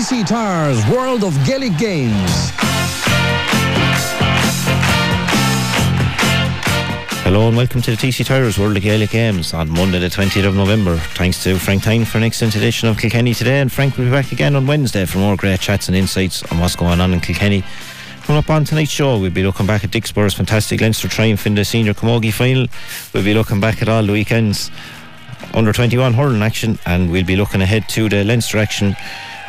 TC Tyres World of Gaelic Games. Hello and welcome to the TC Tyres World of Gaelic Games on Monday the 20th of November. Thanks to Frank Tyne for an excellent edition of Kilkenny today and Frank will be back again on Wednesday for more great chats and insights on what's going on in Kilkenny. Coming up on tonight's show, we'll be looking back at Dicksboro's fantastic Leinster triumph in the senior camogie final. We'll be looking back at all the weekends under 21 hurling action and we'll be looking ahead to the Leinster action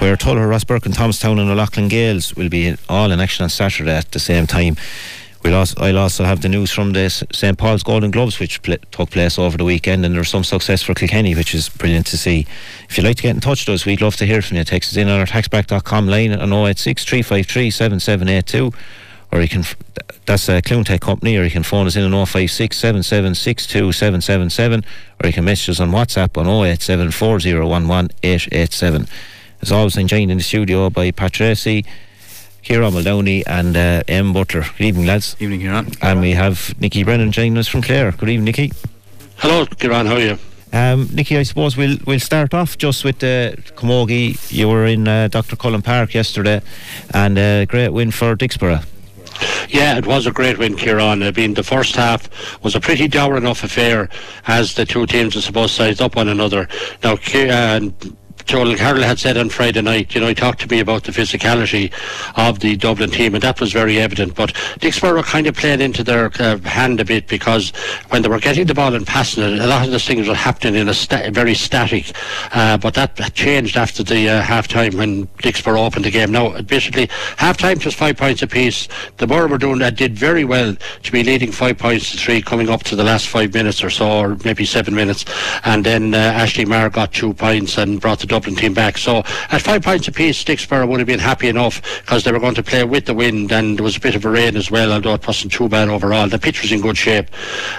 where Tullogher, Rosbercon and Thomastown and O'Loughlin Gaels will be all in action on Saturday at the same time. We'll also, I'll also have the news from the St Paul's Golden Gloves, which pl- took place over the weekend, and there's some success for Kilkenny, which is brilliant to see. If you'd like to get in touch with us, we'd love to hear from you. Text us in on our taxback.com line on 086 353 7782, or you can, that's a Clune Tech Company, or you can phone us in on 056 7762 777, or you can message us on WhatsApp on 087 4011 887. As always, I'm joined in the studio by Pat Tracy. Kieran Muldowney and uh, M. Butler. Good evening, lads. Evening, Kieran. And we have Nicky Brennan joining us from Clare. Good evening, Nicky. Hello, Kieran. How are you? Um, Nicky, I suppose we'll we'll start off just with the uh, Camogie. You were in uh, Dr. Cullen Park yesterday, and a great win for Dicksboro. Yeah, it was a great win, Kieran. I mean, the first half was a pretty dour enough affair as the two teams, were supposed to size up one another. Now, uh, Joel Carroll had said on Friday night, you know, he talked to me about the physicality of the Dublin team, and that was very evident. But Dicksboro were kind of playing into their uh, hand a bit because when they were getting the ball and passing it, a lot of the things were happening in a sta- very static. Uh, but that changed after the uh, half time when Dicksboro opened the game. Now, basically, half time just five points apiece. The Borough were doing that, did very well to be leading five points to three coming up to the last five minutes or so, or maybe seven minutes. And then uh, Ashley Marr got two points and brought the Dublin team back. So at five points apiece, Dicksboro would have been happy enough because they were going to play with the wind and there was a bit of a rain as well, although it wasn't too bad overall. The pitch was in good shape.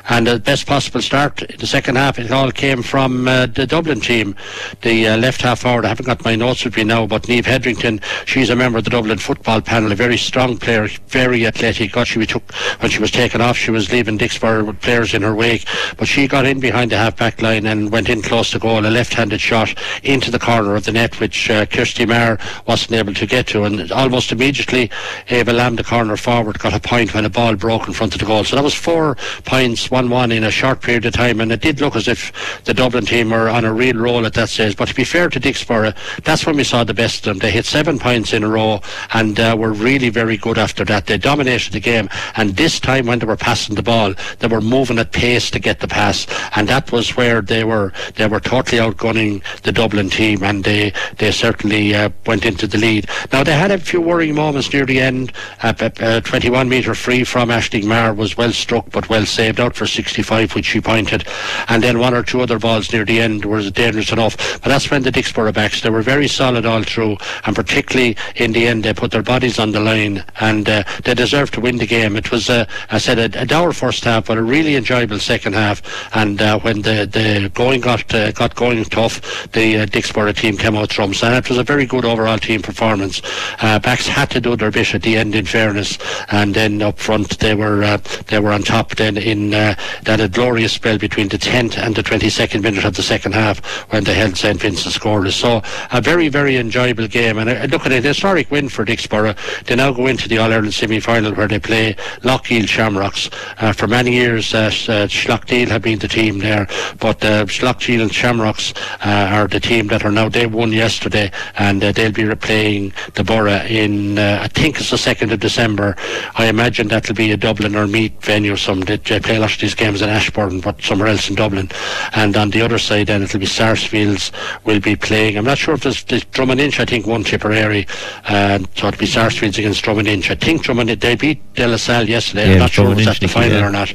And the best possible start in the second half, it all came from uh, the Dublin team. The uh, left half forward, I haven't got my notes with me now, but Neve Hetherton, she's a member of the Dublin football panel, a very strong player, very athletic. God, she took, when she was taken off, she was leaving Dicksboro with players in her wake, but she got in behind the half back line and went in close to goal, a left handed shot into the corner of the net, which uh, Kirsty Marr wasn't able to get to. And almost immediately, Ava Lamb, the corner forward, got a point when a ball broke in front of the goal. So that was four points, 1 1 in a short period of time. And it did look as if the Dublin team were on a real roll at that stage. But to be fair to Dicksboro, that's when we saw the best of them. They hit seven points in a row and uh, were really very good after that. They dominated the game. And this time, when they were passing the ball, they were moving at pace to get the pass. And that was where they were they were totally outgunning the Dublin team. And they they certainly uh, went into the lead. Now they had a few worrying moments near the end. Uh, a 21 metre free from Ashling Marr was well struck but well saved out for 65, which she pointed, and then one or two other balls near the end was dangerous enough. But that's when the Dicksboro backs they were very solid all through, and particularly in the end they put their bodies on the line and uh, they deserved to win the game. It was, uh, I said, a, a dour first half, but a really enjoyable second half. And uh, when the the going got uh, got going tough, the uh, Dicksboro team came out trumps, and it was a very good overall team performance. Uh, backs had to do their bit at the end, in fairness, and then up front they were uh, they were on top. Then in uh, that a glorious spell between the 10th and the 22nd minute of the second half when they held St Vincent scoreless. So a very very enjoyable game, and uh, look at it, historic win for Dicksboro. They now go into the All Ireland semi final where they play Loughgiel Shamrocks. Uh, for many years, uh, uh, have been the team there, but uh, Schlockdeal and Shamrocks uh, are the team that are now they won yesterday, and uh, they'll be replaying the Borough in uh, I think it's the second of December. I imagine that'll be a Dublin or Meath venue. Some they, they play a lot of these games in Ashbourne, but somewhere else in Dublin. And on the other side, then it'll be Sarsfields will be playing. I'm not sure if there's, there's Drom and Inch. I think one Tipperary, uh, so it'll be Sarsfields against Drom and Inch. I think Drummond they beat De La Salle yesterday. Yeah, I'm not sure if that's the final yeah. or not.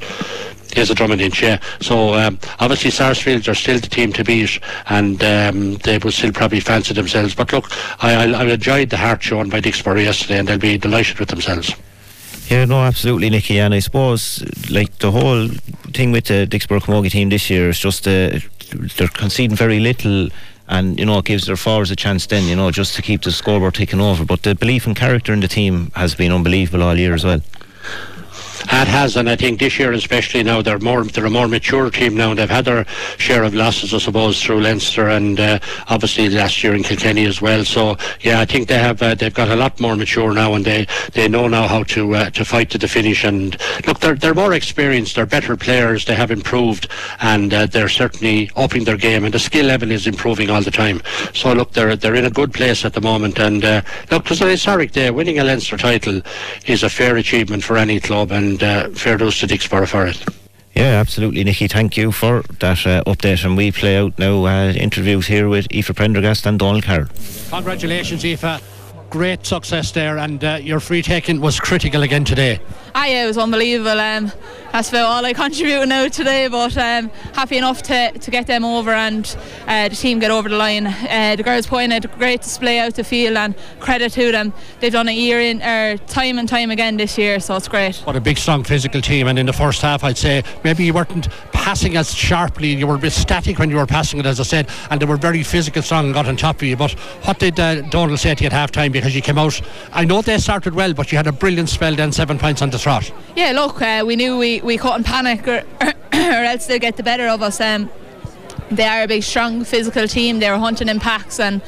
Is a Drom and Inch, yeah. So um, obviously Sarsfields are still the team to beat, and um, they will still probably fancy themselves. But look, I, I, I enjoyed the heart shown by Dicksboro yesterday, and they'll be delighted with themselves. Yeah, no, absolutely, Nicky. And I suppose, like, the whole thing with the Dicksboro Camogie team this year is just uh, they're conceding very little. And you know, it gives their forwards a chance then, you know, just to keep the scoreboard ticking over. But the belief and character in the team has been unbelievable all year as well. It has, and I think this year especially now they're more they're a more mature team now. They've had their share of losses, I suppose, through Leinster and uh, obviously last year in Kilkenny as well. So yeah, I think they have uh, they've got a lot more mature now, and they, they know now how to uh, to fight to the finish. And look, they're they're more experienced, they're better players, they have improved, and uh, they're certainly upping their game, and the skill level is improving all the time. So look, they're they're in a good place at the moment, and uh, look, it was an historic day. Winning a Leinster title is a fair achievement for any club, and uh, fair dues to Dicksboro for it. Yeah, absolutely, Nicky. Thank you for that uh, update. And we play out now uh, interviews here with Aoife Prendergast and Donald Carroll. Congratulations, Aoife. Great success there, and uh, your free taking was critical again today. Ah, yeah, it was unbelievable. Um, that's about all I contribute now today, but um, happy enough to, to get them over and uh, the team get over the line. Uh, the girls put in a great display out the field, and credit to them. They've done it year in, or time and time again this year, so it's great. What a big, strong physical team, and in the first half, I'd say maybe you weren't passing as sharply. You were a bit static when you were passing it, as I said, and they were very physical, strong, and got on top of you. But what did uh, Donald say to you at half time? Because you came out, I know they started well, but you had a brilliant spell then, seven points on the trot. Yeah, look, uh, we knew we, we couldn't panic or, or else they'd get the better of us. Um, they are a big, strong, physical team. They were hunting in packs and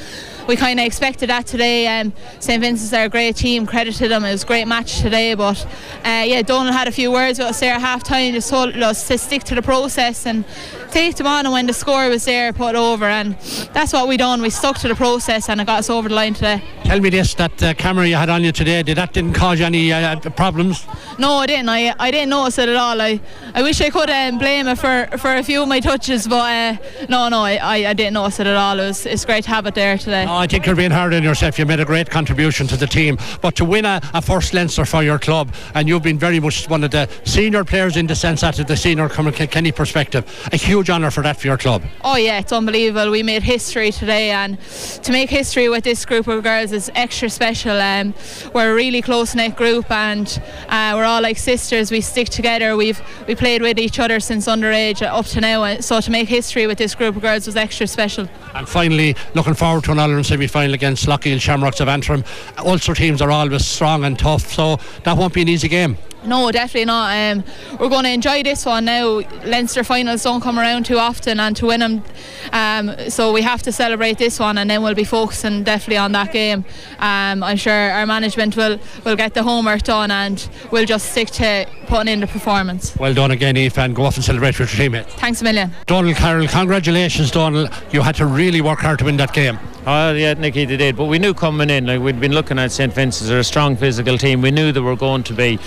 we kind of expected that today. Um, St Vincent's are a great team. Credit to them. It was a great match today. But uh, yeah, Donald had a few words with us there at half time. Just told us to stick to the process and take them on. And when the score was there, put over. And that's what we done. We stuck to the process and it got us over the line today. Tell me this: that uh, camera you had on you today, did that didn't cause you any uh, problems? No, I didn't. I, I didn't notice it at all. I, I wish I could um, blame it for, for a few of my touches, but uh, no, no, I, I didn't notice it at all. It was, it's great to have it there today. I think you're being hard on yourself. You made a great contribution to the team. But to win a, a first Leinster for your club, and you've been very much one of the senior players in the sense that of the senior Kenny perspective, a huge honour for that for your club. Oh, yeah, it's unbelievable. We made history today, and to make history with this group of girls is extra special. Um, we're a really close knit group, and uh, we're all like sisters. We stick together. We've we played with each other since underage up to now. So to make history with this group of girls was extra special. And finally, looking forward to an Ireland semi final against Loughgiel Shamrocks of Antrim. Ulster teams are always strong and tough, so that won't be an easy game. No, definitely not. Um, we're going to enjoy this one now. Leinster finals don't come around too often, and to win them, um, so we have to celebrate this one, and then we'll be focusing definitely on that game. Um, I'm sure our management will will get the homework done, and we'll just stick to putting in the performance. Well done again, Eve, and go off and celebrate with your teammate. Thanks a million. Donald Carroll, congratulations, Donald. You had to really work hard to win that game. Oh yeah, Nicky, they did. But we knew coming in, like we'd been looking at St Vincent's, they're a strong physical team. We knew they were going to be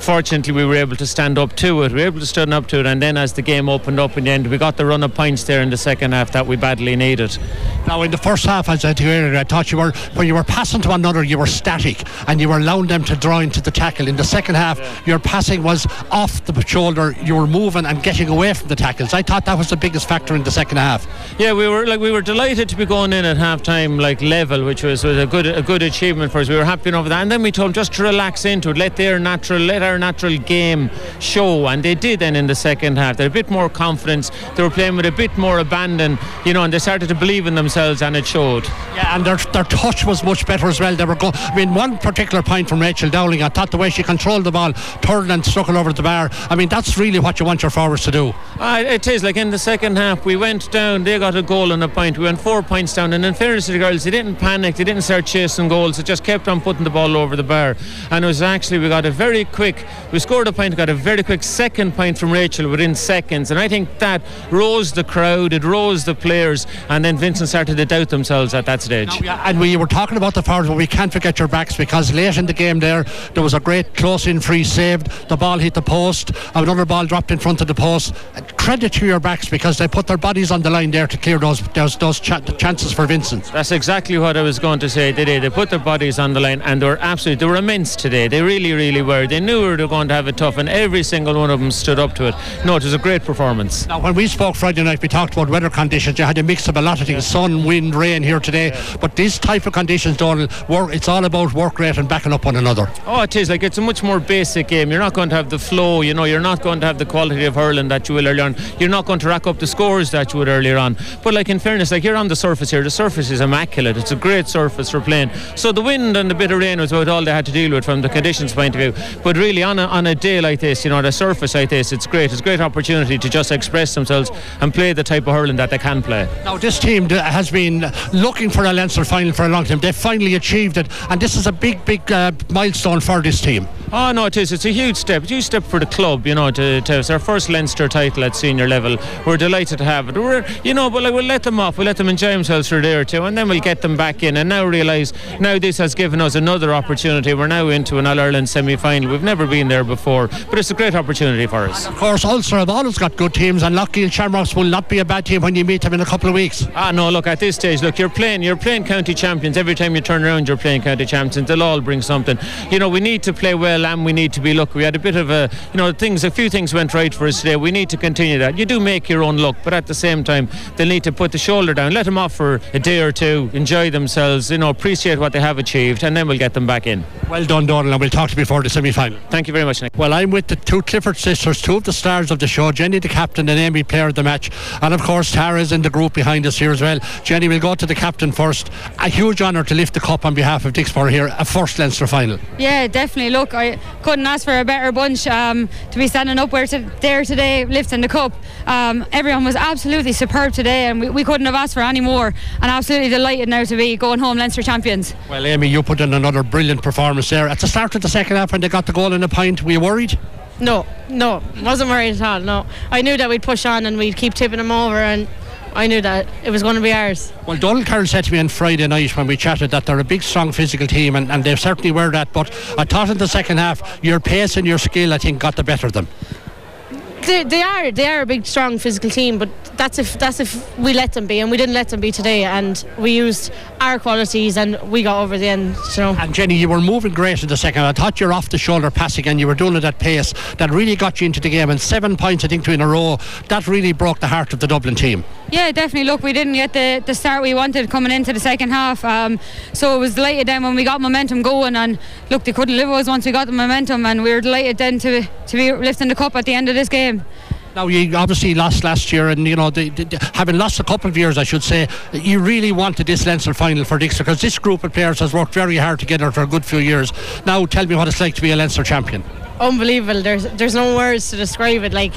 fortunately we were able to stand up to it. We were able to stand up to it, and then as the game opened up in the end, we got the run of points there in the second half that we badly needed. Now, in the first half, as I said earlier, I thought you were when you were passing to one another, you were static, and you were allowing them to draw into the tackle. In the second half, yeah. your passing was off the shoulder. You were moving and getting away from the tackles. I thought that was the biggest factor in the second half. Yeah, we were like we were delighted to be going in at half time like level, which was, was a good a good achievement for us. We were happy enough with that, and then we told them just to relax into it, let their natural let our natural game show, and they did. Then in the second half, they're a bit more confidence. They were playing with a bit more abandon, you know, and they started to believe in themselves, and it showed. Yeah, and their, their touch was much better as well. They were going. I mean, one particular point from Rachel Dowling, I thought the way she controlled the ball, turned and struck it over the bar. I mean, that's really what you want your forwards to do. Uh, it is like in the second half, we went down. They got a goal and a point. We went four points down, and in fairness to the girls, they didn't panic. They didn't start chasing goals. They just kept on putting the ball over the bar, and it was actually we got a very quick. We scored a point, got a very quick second point from Rachel within seconds, and I think that rose the crowd, it rose the players, and then Vincent started to doubt themselves at that stage. Yeah, and we were talking about the forwards, but we can't forget your backs because late in the game there, there was a great close-in free saved. The ball hit the post, another ball dropped in front of the post. Credit to your backs because they put their bodies on the line there to clear those those, those ch- chances for Vincent. That's exactly what I was going to say today. They put their bodies on the line, and they were absolutely they were immense today. They really, really were. They knew they were going to have it tough, and every single one of them stood up to it. No, it was a great performance. Now, when we spoke Friday night, we talked about weather conditions. You had a mix of a lot of things: yeah. sun, wind, rain here today. Yeah. But these type of conditions, Donald, work, it's all about work rate and backing up one another. Oh, it is. Like it's a much more basic game. You're not going to have the flow. You know, you're not going to have the quality of hurling that you will learn you're not going to rack up the scores that you would earlier on. But like in fairness, like you're on the surface here, the surface is immaculate. It's a great surface for playing. So the wind and the bit of rain was about all they had to deal with from the conditions point of view. But really, on a, on a day like this, you know, the surface like this, it's great. It's a great opportunity to just express themselves and play the type of hurling that they can play. Now, this team has been looking for a Leinster final for a long time. They've finally achieved it, and this is a big, big uh, milestone for this team. Oh no, it is. It's a huge step. It's a huge step for the club. You know, to, to it's our first Leinster title at senior level. We're delighted to have it. We're, you know, but like we'll let them off. We'll let them enjoy themselves for a day or two, and then we'll get them back in. And now realise now this has given us another opportunity. We're now into an All Ireland semi-final. We've never been there before, but it's a great opportunity for us. Of course, Ulster have always got good teams, and Loughgiel Shamrocks will not be a bad team when you meet them in a couple of weeks. Ah no, look at this stage. Look, you're playing. You're playing county champions every time you turn around. You're playing county champions. They'll all bring something. You know, we need to play well, and we need to be look, we had a bit of a, you know, things, a few things went right for us today. We need to continue that. You do make your own luck, but at the same time, they'll need to put the shoulder down, let them off for a day or two, enjoy themselves, you know, appreciate what they have achieved, and then we'll get them back in. Well done, Donald, and we'll talk to you before the semi final. Thank you very much, Nick. Well, I'm with the two Clifford sisters, two of the stars of the show, Jenny, the captain, and Amy, player of the match. And of course, Tara's in the group behind us here as well. Jenny, we'll go to the captain first. A huge honour to lift the cup on behalf of Dicksboro here, a first Leinster final. Yeah, definitely. Look, I couldn't ask for a better bunch um, to be standing up where to, there today, lifting the cup. Um, everyone was absolutely superb today, and we, we couldn't have asked for any more. And absolutely delighted now to be going home Leinster champions. Well, Amy, you put in another brilliant performance there. At the start of the second half, when they got the goal in a point, were you worried? No, no, wasn't worried at all. No, I knew that we'd push on and we'd keep tipping them over, and I knew that it was going to be ours. Well, Donald Carroll said to me on Friday night when we chatted that they're a big, strong physical team, and, and they certainly were that. But I thought in the second half, your pace and your skill, I think, got the better of them. They, they are they are a big, strong physical team, but that's if that's if we let them be, and we didn't let them be today, and we used our qualities, and we got over the end. You know. And Jenny, you were moving great in the second. I thought you're off the shoulder passing, and you were doing it at pace that really got you into the game. And seven points, I think, two in a row. That really broke the heart of the Dublin team. Yeah, definitely. Look, we didn't get the, the start we wanted coming into the second half. Um, so it was delighted then when we got momentum going. And look, they couldn't live with us once we got the momentum. And we were delighted then to, to be lifting the cup at the end of this game. Now you obviously lost last year, and you know the, the, the, having lost a couple of years, I should say, you really wanted this Leinster final for Dixon because this group of players has worked very hard together for a good few years. Now tell me what it's like to be a Leinster champion. Unbelievable. There's there's no words to describe it. Like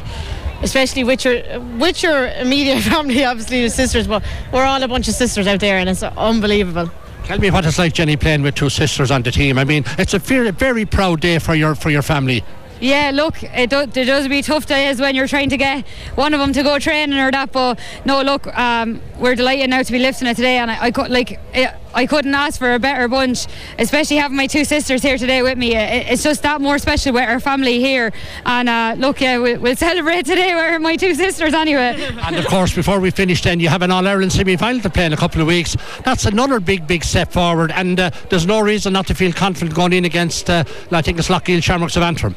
especially with your with your immediate family, obviously the sisters, but we're all a bunch of sisters out there, and it's unbelievable. Tell me what it's like, Jenny, playing with two sisters on the team. I mean, it's a very, very proud day for your for your family. Yeah, look, it, do, does be tough days when you're trying to get one of them to go training or that. But no, look, um, we're delighted now to be lifting it today, and I, I like. It, I couldn't ask for a better bunch, especially having my two sisters here today with me. It, it's just that more special with our family here. And uh, look, yeah, we, we'll celebrate today with my two sisters anyway. And of course, before we finish, then you have an All Ireland semi final to play in a couple of weeks. That's another big, big step forward. And uh, there's no reason not to feel confident going in against, uh, I think it's Loughgiel Shamrocks of Antrim.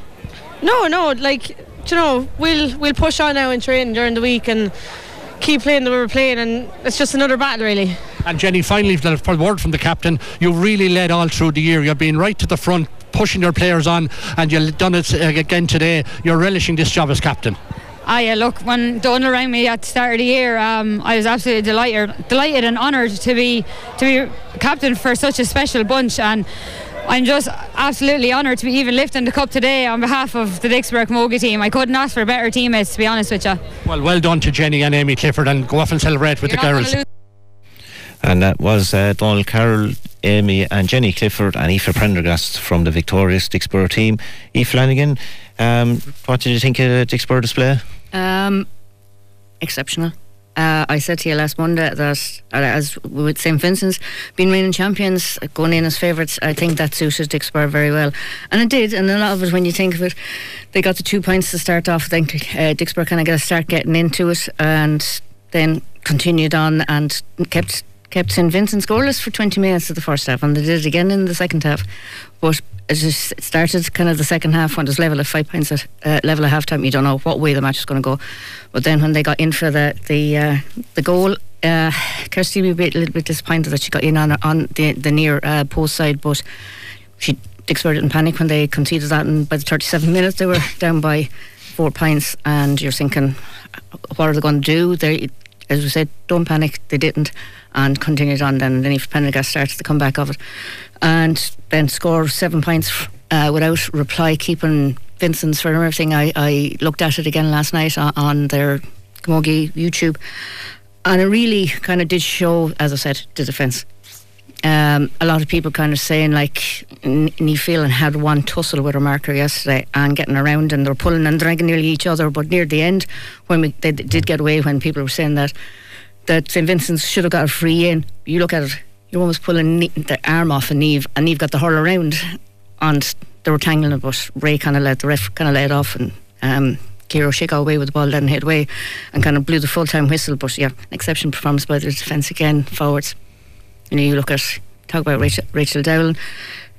No, no, like you know, we'll we'll push on now and train during the week and keep playing the way we're playing, and it's just another battle, really. And Jenny, finally, for the word from the captain, you really led all through the year. You've been right to the front, pushing your players on, and you've done it again today. You're relishing this job as captain. Ah, yeah, look, when Donald rang me at the start of the year, um, I was absolutely delighted, delighted and honoured to be to be captain for such a special bunch, and I'm just absolutely honoured to be even lifting the cup today on behalf of the Dicksboro Camogie team. I couldn't ask for a better teammates, to be honest with you. Well, well done to Jenny and Amy Clifford, and go off and celebrate with You're the girls. And that was uh, Donald Carroll, Amy, and Jenny Clifford, and Aoife Prendergast from the victorious Dicksboro team. Eve Flanagan, um, what did you think of the Dicksboro display? Um, exceptional. Uh, I said to you last Monday that, uh, as with St Vincent's being reigning champions, uh, going in as favourites, I think that suited Dicksboro very well. And it did, and a lot of it, when you think of it, they got the two points to start off. I think uh, Dicksboro kind of got to start getting into it and then continued on and kept kept St Vincent's scoreless for 20 minutes of the first half, and they did it again in the second half. But it started kind of the second half when it was level at five points at uh, level at half time. You don't know what way the match is going to go. But then when they got in for the the uh, the goal, uh, Kirsty was a, a little bit disappointed that she got in on on the the near uh, post side, but she Dicksboro didn't panic when they conceded that, and by the 37 minutes they were down by four points, and you're thinking, what are they going to do? They, as we said, don't panic. They didn't, and continued on. Then, then if Pendergast started the comeback of it, and then score seven points uh, without reply, keeping Vincent's for everything. I, I looked at it again last night on, on their Camogie YouTube, and it really kind of did show, as I said, the defence. Um, a lot of people kind of saying like Niamh Phelan had one tussle with her marker yesterday and getting around and they're pulling and dragging nearly each other but near the end when we, they did get away when people were saying that that St Vincent's should have got a free in. You look at it you're almost pulling the arm off of Niamh and Niamh got the hurl around and they were tangling but Ray kind of let the ref kind of let off and um, Kira O'Shea got away with the ball then hit away and kind of blew the full time whistle but yeah an exceptional performance by the defence again forwards. You know, you look at talk about Rachel, Rachel.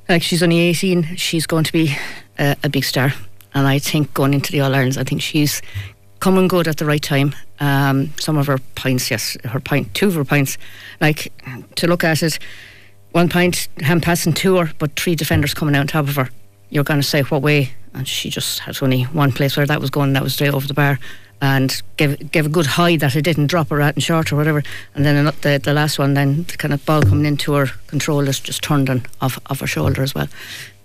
Like she's only 18, she's going to be a, a big star, and I think going into the All Irelands, I think she's coming good at the right time. Um, some of her points, yes, her pint, two of her points, like to look at it, one point hand passing to her, but three defenders coming out on top of her. You're going to say what way? And she just had only one place where that was going, that was straight over the bar and gave gave a good high that it didn't drop her out and short or whatever. And then the the last one, then the kind of ball coming into her control is just turned on off off her shoulder as well.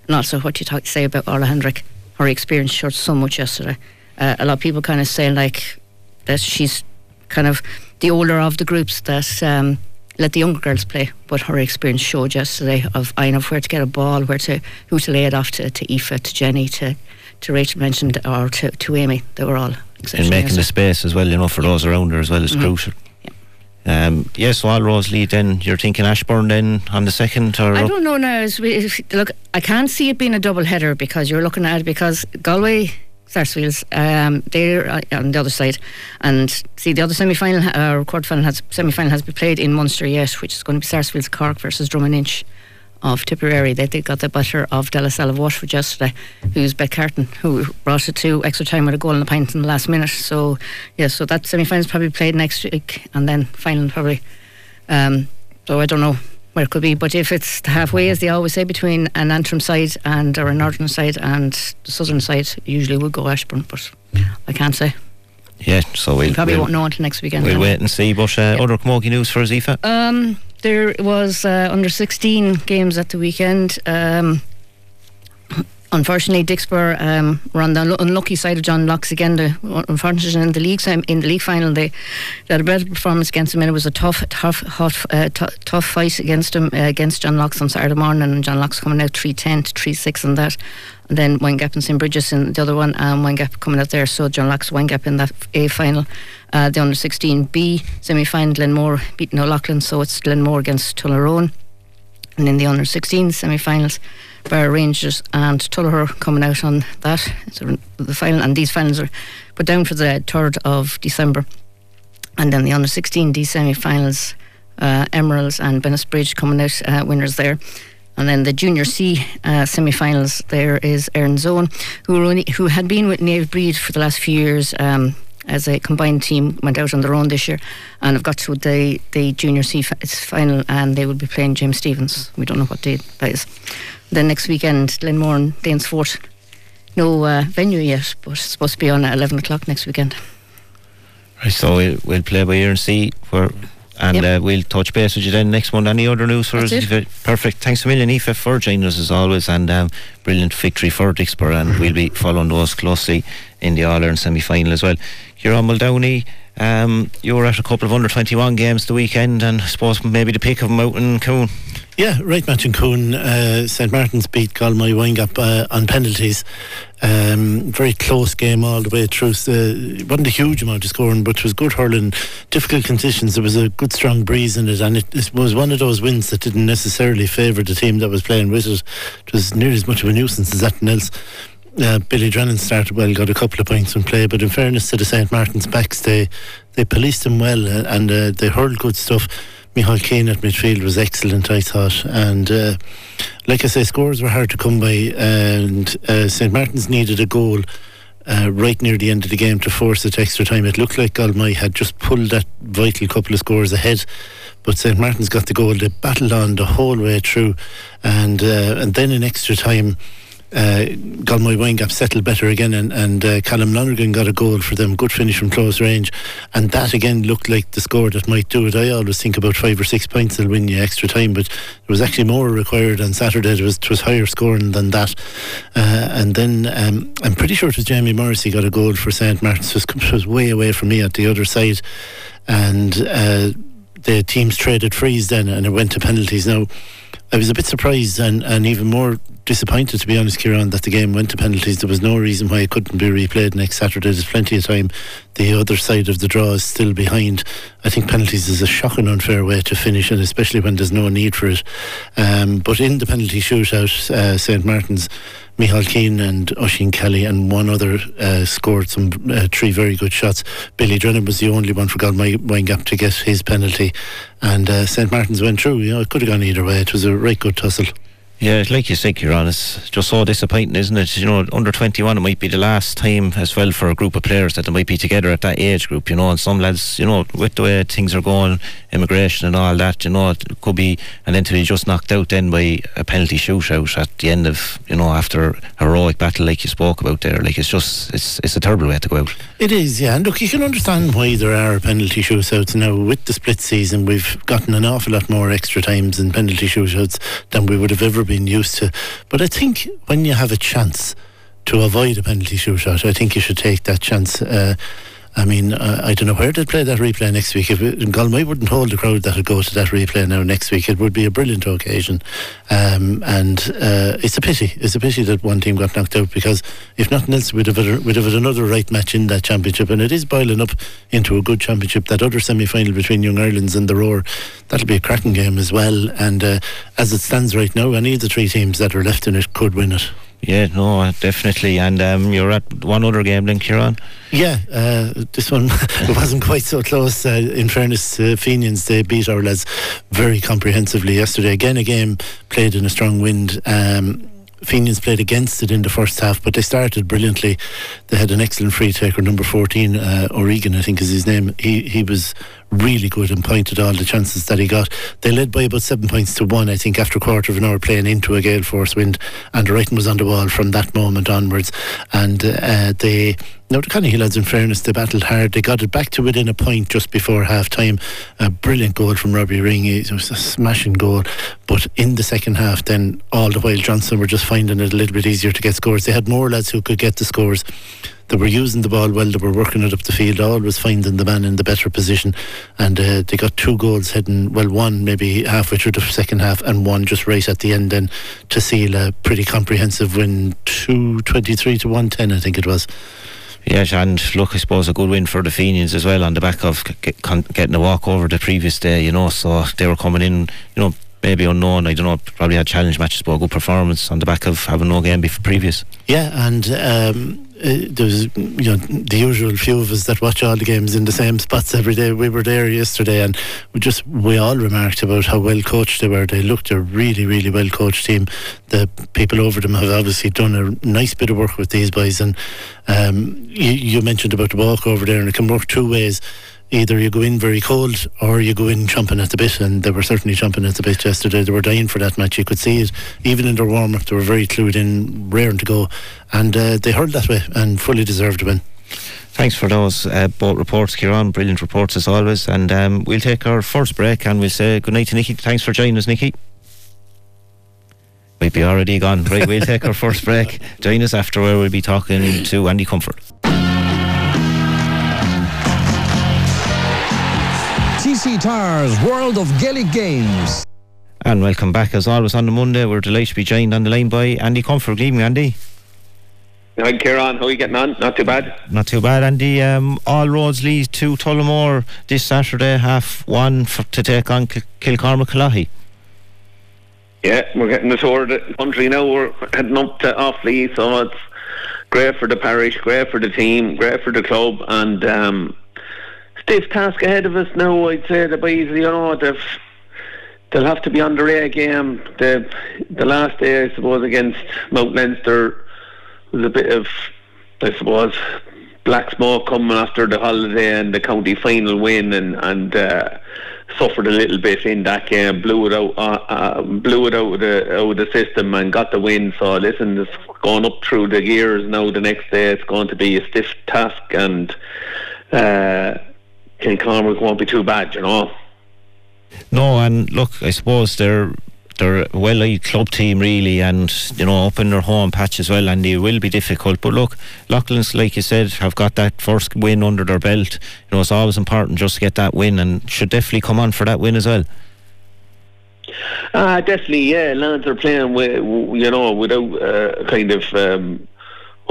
And also what you talk, say about Orla Hendrick, her experience showed so much yesterday. Uh, a lot of people kind of say like that she's kind of the older of the groups that. Um, let the younger girls play, but her experience showed yesterday of I know where to get a ball, where to who to lay it off to, to Aoife, to Jenny, to to Rachel mentioned, or to, to Amy. They were all and making the space as well, you know, for those around her as well is mm-hmm. crucial. Um, yes, so all Rosalie, then you're thinking Ashbourne then on the second, or I don't know now. look, I can't see it being a double header because you're looking at it because Galway Sarsfields, um, they're uh, on the other side. And see, the other semi final uh, quarter final has semi final has been played in Munster yet, which is going to be Sarsfields Cork versus Drom and Inch of Tipperary. They, they got the better of De La Salle of Waterford yesterday, who's Beth Carton, who brought it to extra time with a goal and a pint in the last minute. So, yeah, so that semi final is probably played next week and then final probably. Um, so I don't know where it could be, but if it's halfway, as they always say, between an Antrim side and or a northern side and the southern side, usually would go Ashbourne, but I can't say. Yeah, so we we'll, probably we'll, won't know until next weekend. We'll then. wait and see. But uh, other camogie news for Azifa? Um, there was uh, under 16 games at the weekend. Um, unfortunately, Dicksboro um, were on the unlucky side of John Lockes again. The, unfortunately, in the league in the league final, they, they had a better performance against them, and it was a tough, tough, hot, uh, t- tough fight against them uh, against John Lockes on Saturday morning. And John Lockes coming out three ten to three six on that. And then Windgap and St Brigid's in the other one, and Windgap coming out there. So John Lockes, Windgap in that A final. Uh, the under 16B semi final, Glenmore beating O'Loughlin, so it's Glenmore against Tullaroan. And in the under 16 semi finals, Barrow Rangers and Tullogher coming out on that. The final, and these finals are put down for the 3rd of December. And then the under 16D semi finals, uh, Emeralds and Bennettsbridge coming out uh, winners there. And then the Junior C uh, semi-finals, there is Erin's Own, who, only, who had been with Naomh Bríd for the last few years. Um, as a combined team went out on their own this year and have got to the, the junior C final and they will be playing James Stephens. We don't know what date that is. Then next weekend, Glenmore and Danesfort. No uh, venue yet, but it's supposed to be on at 11 o'clock next weekend. Right, so we'll, we'll play by ear and see where and yep. uh, we'll touch base with you then next month. Any other news for us? Perfect. Thanks a million, Aoife, for joining us as always, and um, brilliant victory for Dicksboro, and we'll be following those closely in the All Ireland semi final as well. You're on Muldowney. Um, you were at a couple of under 21 games the weekend, and I suppose maybe the pick of them out in Coon. Yeah, right match in Coon. Uh, St Martin's beat Galmoy Windgap uh, on penalties. Um, very close game all the way through. Uh, wasn't a huge amount of scoring, but it was good hurling. Difficult conditions. There was a good strong breeze in it, and it, it was one of those wins that didn't necessarily favour the team that was playing with it. It was nearly as much of a nuisance as anything else uh, Billy Drennan started well, got a couple of points in play, but in fairness to the St Martin's backs, they they policed him well uh, and uh, they hurled good stuff. Michael Kane at midfield was excellent, I thought, and uh, like I say, scores were hard to come by, and uh, St Martin's needed a goal. Uh, right near the end of the game to force it extra time. It looked like Galmoy had just pulled that vital couple of scores ahead, but St Martin's got the goal. They battled on the whole way through, and and then in extra time, uh, Galmoy Windgap settled better again, and, and uh, Callum Lonergan got a goal for them. Good finish from close range, and that again looked like the score that might do it. I always think about five or six points will win you extra time, but there was actually more required on Saturday. It was it was higher scoring than that, uh, and then um, I'm pretty sure it was Jamie Morrissey got a goal for St Martin's. It was way away from me at the other side, and uh, the teams traded frees then, and it went to penalties. Now. I was a bit surprised and, and even more disappointed, to be honest, Kieran, that the game went to penalties. There was no reason why it couldn't be replayed next Saturday. There's plenty of time. The other side of the draw is still behind. I think penalties is a shocking unfair way to finish, and especially when there's no need for it. Um, but in the penalty shootout, uh, St Martin's, Michal Keane and Oisin Kelly and one other uh, scored some uh, three very good shots. Billy Drennan was the only one for Galmoy Windgap to get his penalty, and uh, St Martin's went through. You know, it could have gone either way. It was a right good tussle. Yeah, like you say, Kieran, it's just so disappointing, isn't it? You know, under 21, it might be the last time as well for a group of players that they might be together at that age group, you know, and some lads, you know, with the way things are going, immigration and all that, you know, it could be, and then to be just knocked out then by a penalty shootout at the end of, you know, after a heroic battle like you spoke about there. Like, it's just, it's, it's a terrible way to go out. It is, yeah. And look, you can understand why there are penalty shootouts now. With the split season, we've gotten an awful lot more extra times in penalty shootouts than we would have ever been used to. But I think when you have a chance to avoid a penalty shootout, I think you should take that chance. Uh, I mean, uh, I don't know where they'd play that replay next week. If it, Galway wouldn't hold the crowd that would go to that replay now next week, it would be a brilliant occasion. Um, and uh, it's a pity. It's a pity that one team got knocked out because if nothing else, we'd have, had, we'd have had another right match in that championship. And it is boiling up into a good championship. That other semi final between Young Ireland's and the Rower, that'll be a cracking game as well. And uh, as it stands right now, any of the three teams that are left in it could win it. Yeah, no, definitely. And um, you're at one other game then, Kieran? Yeah, uh, this one wasn't quite so close. Uh, in fairness to Fenians, they beat our lads very comprehensively yesterday. Again, a game played in a strong wind. Um, Fenians played against it in the first half, but they started brilliantly. They had an excellent free taker, number 14, uh, O'Regan, I think is his name. He he was really good and pointed all the chances that he got. They led by about seven points to one, I think, after a quarter of an hour playing into a gale force wind, and writing was on the wall from that moment onwards. And uh, they, now the Conahy lads, in fairness, they battled hard. They got it back to within a point just before half time. A brilliant goal from Robbie Ring. It was a smashing goal. But in the second half, then all the while Johnstown were just finding it a little bit easier to get scores. They had more lads who could get the scores they were using the ball well, they were working it up the field, always finding the man in the better position. And uh, they got two goals heading, well, one maybe halfway through the second half, and one just right at the end then to seal a pretty comprehensive win 223 to 110, I think it was. Yes, and look, I suppose a good win for the Fenians as well on the back of get, getting a walk over the previous day, you know. So they were coming in, you know, maybe unknown. I don't know. Probably had challenge matches, but a good performance on the back of having no game before previous. Yeah, and um, uh, there's you know the usual few of us that watch all the games in the same spots every day. We were there yesterday, and we just we all remarked about how well coached they were. They looked a really really well coached team. The people over them have obviously done a nice bit of work with these boys. And um, you, you mentioned about the walk over there, and it can work two ways either you go in very cold or you go in chomping at the bit, and they were certainly chomping at the bit yesterday. They were dying for that match. You could see it even in their warm up. They were very clued in, raring to go, and uh, they hurled that way and fully deserved to win. Thanks for those uh, both reports, Kieran. Brilliant reports as always. And um, we'll take our first break and we'll say good night to Nicky. Thanks for joining us, Nicky. Might be already gone. Right, we'll take our first break. Join us after where we'll be talking to Andy Comfort. TC Tyres World of Gaelic Games. And welcome back as always on the Monday. We're delighted to be joined on the line by Andy Comfort. Good evening, Andy. Hi, Kieran. How are you getting on? Not too bad. Not too bad, Andy. Um, all roads lead to Tullamore this Saturday, half one for, to take on K- Kilcormac Killoughey. Yeah, we're getting the tour of the country now. We're heading up to Offaly, so it's great for the parish, great for the team, great for the club, and um, stiff task ahead of us now. I'd say the boys, you know, they've they'll have to be on their A game. The the last day, I suppose, against Mount Leinster was a bit of, I suppose, black smoke coming after the holiday and the county final win, and and uh, suffered a little bit in that game, blew it out, uh, uh, blew it out of the out of the system, and got the win. So listen, it's going up through the gears now. The next day, it's going to be a stiff task, and uh, Kilcormac won't be too bad, you know. No, and look, I suppose they're they're a well liked club team really and you know up in their home patch as well and they will be difficult but look Loughlin's like you said have got that first win under their belt you know it's always important just to get that win and should definitely come on for that win as well uh, definitely, yeah. Lads are playing with, you know, without uh, kind of um,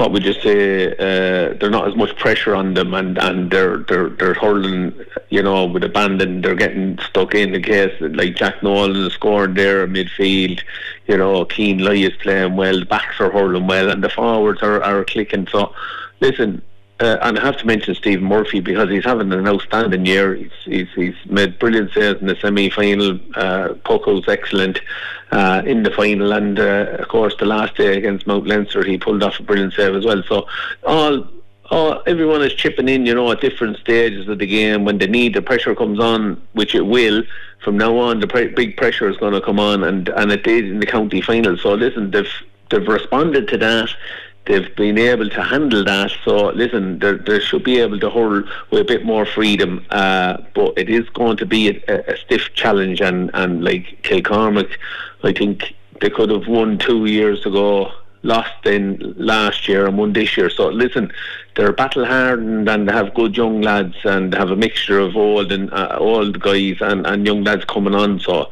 what would you say? Uh, there's not as much pressure on them, and, and they're they're they're hurling, you know, with abandon. They're getting stuck in the case like Jack Nolan scoring there in midfield. You know, Keen Lee is playing well. The backs are hurling well, and the forwards are, are clicking. So, listen, uh, and I have to mention Stephen Murphy because he's having an outstanding year. He's he's, he's made brilliant saves in the semi-final. Uh, Poco's excellent uh, in the final, and uh, of course the last day against Mount Leinster, he pulled off a brilliant save as well. So all. Oh, everyone is chipping in, you know, at different stages of the game. When the need, the pressure comes on, which it will. From now on, the pre- big pressure is going to come on, and and it did in the county final. So listen, they've they've responded to that they've been able to handle that. So listen, they should be able to hold with a bit more freedom, uh, but it is going to be a, a, stiff challenge. And and like Kilcormac, I think they could have won two years ago. Lost in last year and won this year. So listen, they're battle hardened and they have good young lads and have a mixture of old and uh, old guys and, and young lads coming on. So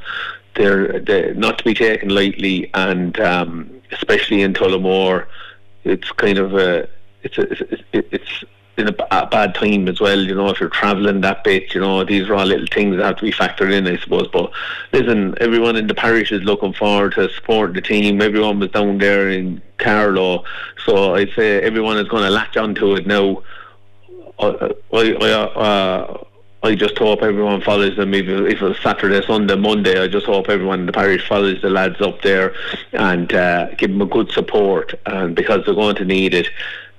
they're, they're not to be taken lightly, and um, especially in Tullamore it's kind of a it's a, it's, it's in a, bad time as well. You know, if you're travelling that bit, you know, these are all little things that have to be factored in, I suppose. But listen, everyone in the parish is looking forward to support the team. Everyone was down there in Carlow, so I'd say everyone is going to latch onto it now. I, I, I, uh, I just hope everyone follows them. If, if it's Saturday, Sunday, Monday, I just hope everyone in the parish follows the lads up there and uh, give them a good support. And because they're going to need it.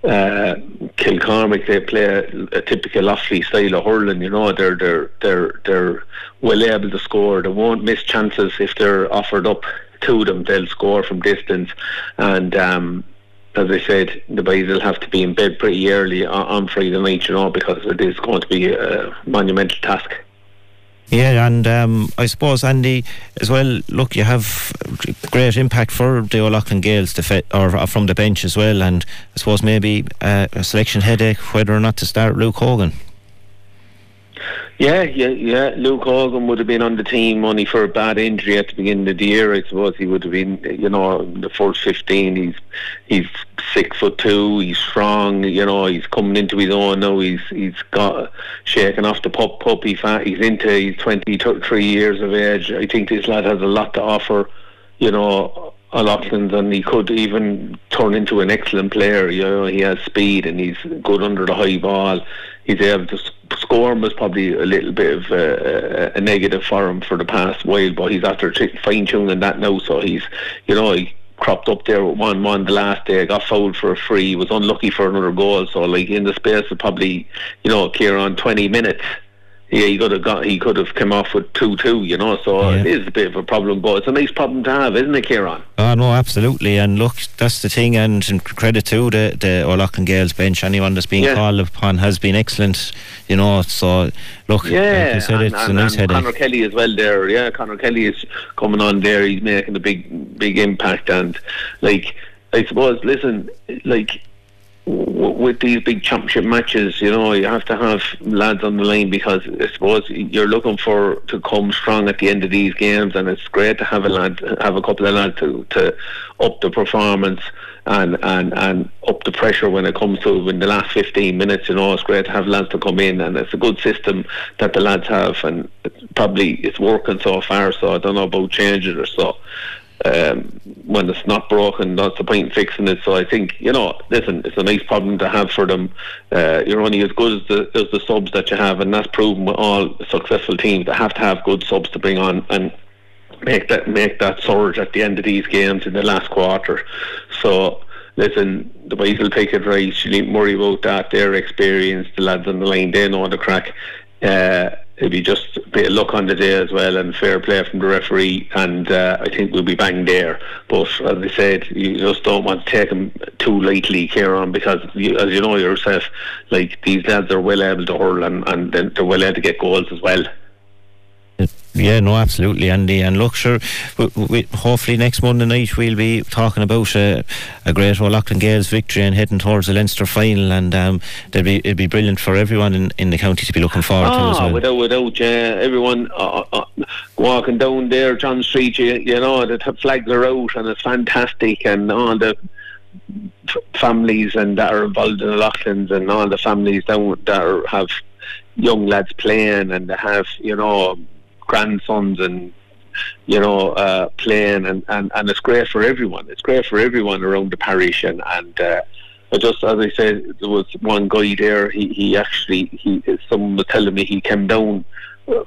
Uh, Kilcormac, they play a, a typical Offaly style of hurling. You know, they're they're they're they're well able to score. They won't miss chances if they're offered up to them. They'll score from distance, and um, as I said, the boys will have to be in bed pretty early on, on Friday night, you know, because it is going to be a monumental task. Yeah, and um, I suppose Andy as well. Look, you have great impact for the O'Loughlin Gaels fe- or uh, from the bench as well, and I suppose maybe uh, a selection headache whether or not to start Luke Hogan. Yeah, yeah, yeah. Luke Hogan would have been on the team only for a bad injury at the beginning of the year. I suppose he would have been, you know, the first fifteen. He's he's six foot two. He's strong. You know, he's coming into his own now. He's he's got shaking off the pup puppy fat. He's into. He's twenty three years of age. I think this lad has a lot to offer. You know, O'Loughlin's and he could even turn into an excellent player. You know, he has speed and he's good under the high ball. He's able to scoring was probably a little bit of a, a negative for him for the past while, but he's after fine tuning that now. So he's, you know, he cropped up there with one one the last day, got fouled for a free, was unlucky for another goal. So like in the space of probably, you know, Kieran twenty minutes yeah, he could have got he could have come off with two two, you know. So yeah. it is a bit of a problem, but it's a nice problem to have, isn't it, Kieran? Oh no, absolutely. And look, that's the thing. And credit to the the O'Loughlin Gaels bench. Anyone that's been yeah. called upon has been excellent, you know. So look, yeah, like said, and, it's and, a nice and Conor Kelly as well. There, yeah, Conor Kelly is coming on there. He's making a big big impact, and like I suppose, listen, like with these big championship matches, you know, you have to have lads on the line because I suppose you're looking for to come strong at the end of these games, and it's great to have a lad, have a couple of lads to, to up the performance and, and, and up the pressure when it comes to in the last 15 minutes. You know, it's great to have lads to come in, and it's a good system that the lads have, and it's probably it's working so far. So I don't know about changing or so um, when it's not broken, that's the point in fixing it. So I think, you know, listen, it's a nice problem to have for them. Uh, you're only as good as the, as the subs that you have, and that's proven with all successful teams. They have to have good subs to bring on and make that make that surge at the end of these games in the last quarter. So listen, the boys will take it right. You needn't worry about that. Their experience, the lads on the line, they know the crack. Uh, it'd be just a bit of luck on the day as well and fair play from the referee and uh, I think we'll be bang there. But as I said you just don't want to take them too lightly Kieran because you, as you know yourself like these lads are well able to hurl and, and they're well able to get goals as well yeah, no, absolutely, Andy. And look, sure, we, we, hopefully next Monday night we'll be talking about uh, a great O'Loughlin Gaels victory and heading towards the Leinster final. And um, be it'd be brilliant for everyone in, in the county to be looking forward oh, to as well. Without without uh, everyone uh, uh, walking down there, John Street, you, you know the flags are out and it's fantastic, and all the families and that are involved in the Loughlin's and all the families down that are, have young lads playing and they have you know grandsons and you know uh, playing and, and, and it's great for everyone. It's great for everyone around the parish and and uh, just as I said there was one guy there he, he actually he someone was telling me he came down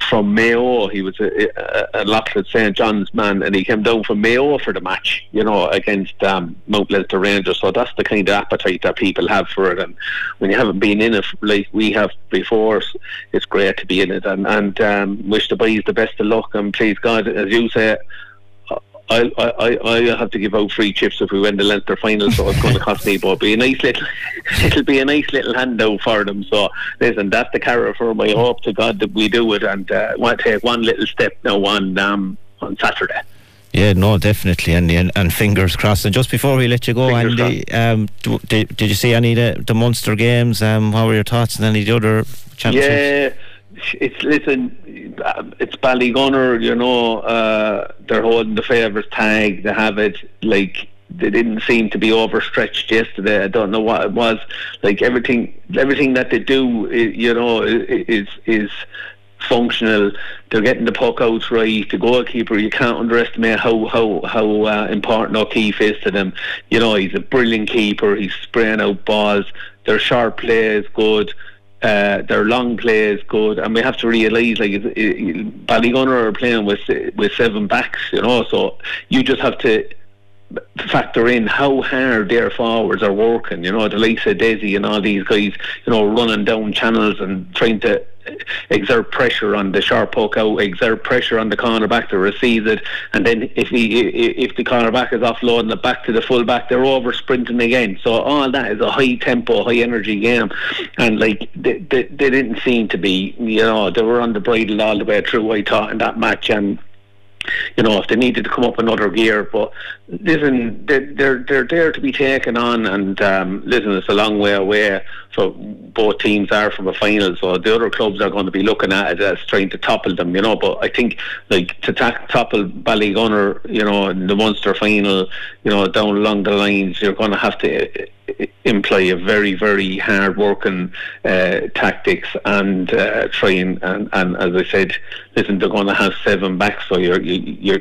from Mayo. He was a, a, a Loughlin St John's man, and he came down from Mayo for the match, you know, against um, Mount Leinster Rangers. So that's the kind of appetite that people have for it. And when you haven't been in it like we have before, it's great to be in it. And, and um, wish the boys the best of luck. And please God, as you say, I, I, I have to give out free chips if we win the Leinster final, so it's going to cost me. But be a nice little, it'll be a nice little handout for them. So listen, that's the carrot for my hope to God that we do it, and uh, want to take one little step now on um, on Saturday. Yeah, no, definitely, Andy, and, and fingers crossed. And just before we let you go, fingers Andy, um, did, did you see any of the, the Munster games? Um, what were your thoughts on any of the other championships? Yeah it's listen, it's Ballygunner. You know, uh, they're holding the favourites tag. They have it like they didn't seem to be overstretched yesterday. I don't know what it was. Like everything, everything that they do, you know, is is functional. They're getting the puck out right. The goalkeeper, you can't underestimate how how how uh, important O'Keeffe is to them. You know, he's a brilliant keeper. He's spraying out balls. Their sharp play is good. Uh, their long play is good, and we have to realise like it, it, Ballygunner are playing with with seven backs, you know. So you just have to factor in how hard their forwards are working. You know, the likes of and all these guys, you know, running down channels and trying to exert pressure on the sharp poke out, oh, exert pressure on the cornerback to receive it, and then if he if the cornerback is offloading it back to the fullback, they're over sprinting again. So all that is a high tempo, high energy game, and like they, they, they didn't seem to be, you know, they were on the bridle all the way through. I thought in that match and you know, if they needed to come up another gear. But listen, they're they're, they're there to be taken on, and um, listen, it's a long way away. So both teams are from a final, so the other clubs are going to be looking at it as trying to topple them, you know. But I think like to ta- topple Ballygunner, you know, in the Munster final, you know, down along the lines, you're going to have to imply a very, very hard working uh, tactics and uh, trying and, and as I said, listen, they're going to have seven backs, so your your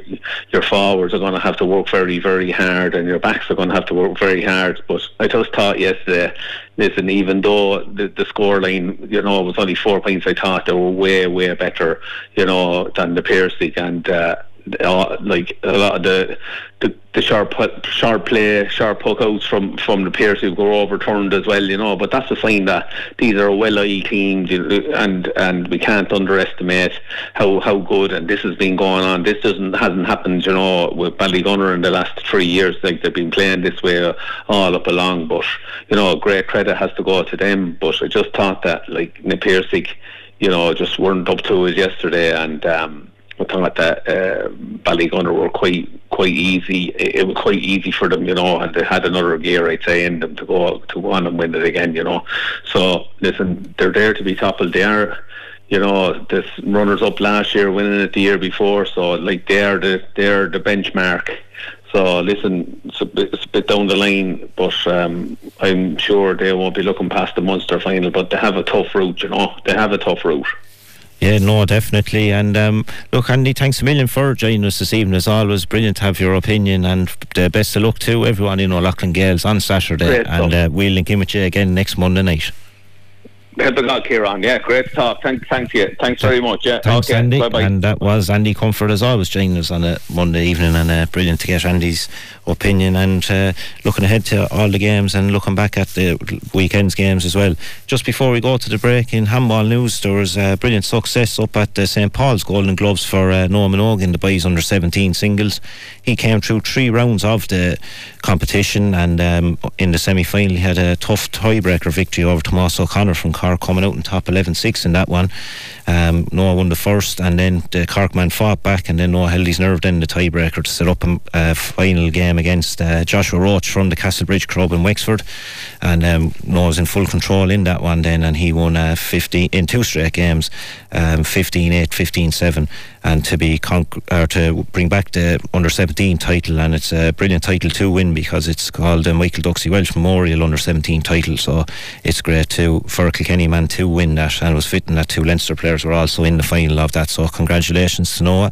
your forwards are going to have to work very, very hard, and your backs are going to have to work very hard. But I just thought yesterday, listen, even though the, the score line, you know, was only four points, I thought they were way, way better, you know, than the Piercy and. Uh, like a lot of the the, the sharp sharp play, sharp hook outs from from the players who go overturned as well, you know. But that's a sign that these are well-eyed teams, and and we can't underestimate how how good. And this has been going on. This doesn't hasn't happened, you know, with Ballygunner in the last three years. Like they've been playing this way all up along. But you know, great credit has to go to them. But I just thought that like Na Piarsaigh, you know, just weren't up to it yesterday, and. um that uh, Ballygunner were quite quite easy. It, was quite easy for them, you know, and they had another gear, I'd say, in them to go to one and win it again, you know. So listen, they're there to be toppled. They are, you know, this runners up last year, winning it the year before. So like they are the they are the benchmark. So listen, it's a, bit, it's a bit down the line, but um, I'm sure they won't be looking past the Munster final. But they have a tough route, you know. They have a tough route. Yeah, no, definitely. And um, look, Andy, thanks a million for joining us this evening. As always, brilliant to have your opinion, and uh, best of luck to everyone in O'Loughlin Gaels on Saturday. Great and uh, we'll link in with you again next Monday night. Help of God, Kieran. Yeah, great talk. Thank, thank you. Thanks very much. Yeah. Thanks, okay. Andy. Bye-bye. And that was Andy Comerford, as always, joining us on a Monday evening, and uh, brilliant to get Andy's opinion and uh, looking ahead to all the games and looking back at the weekend's games as well. Just before we go to the break in handball news, there was a brilliant success up at uh, St Paul's Golden Gloves for uh, Noah Minogue in the boys under 17 singles. He came through three rounds of the competition, and um, in the semi final, he had a tough tiebreaker victory over Tomas O'Connor from Cork, coming out in top 11 6 in that one. Um, Noah won the first, and then the Cork man fought back, and then Noah held his nerve then the tiebreaker to set up a uh, final game against uh, Joshua Roach from the Castlebridge Club in Wexford. And um, Noah was in full control in that one then, and he won uh, 15 in two straight games, um, 15 8, 15 7, and to be or to bring back the under 17 title. And it's a brilliant title to win because it's called the Michael Ducksie Walsh Memorial under 17 title. So it's great to for a Kilkenny man to win that, and it was fitting that two Leinster players were also in the final of that. So congratulations to Noah.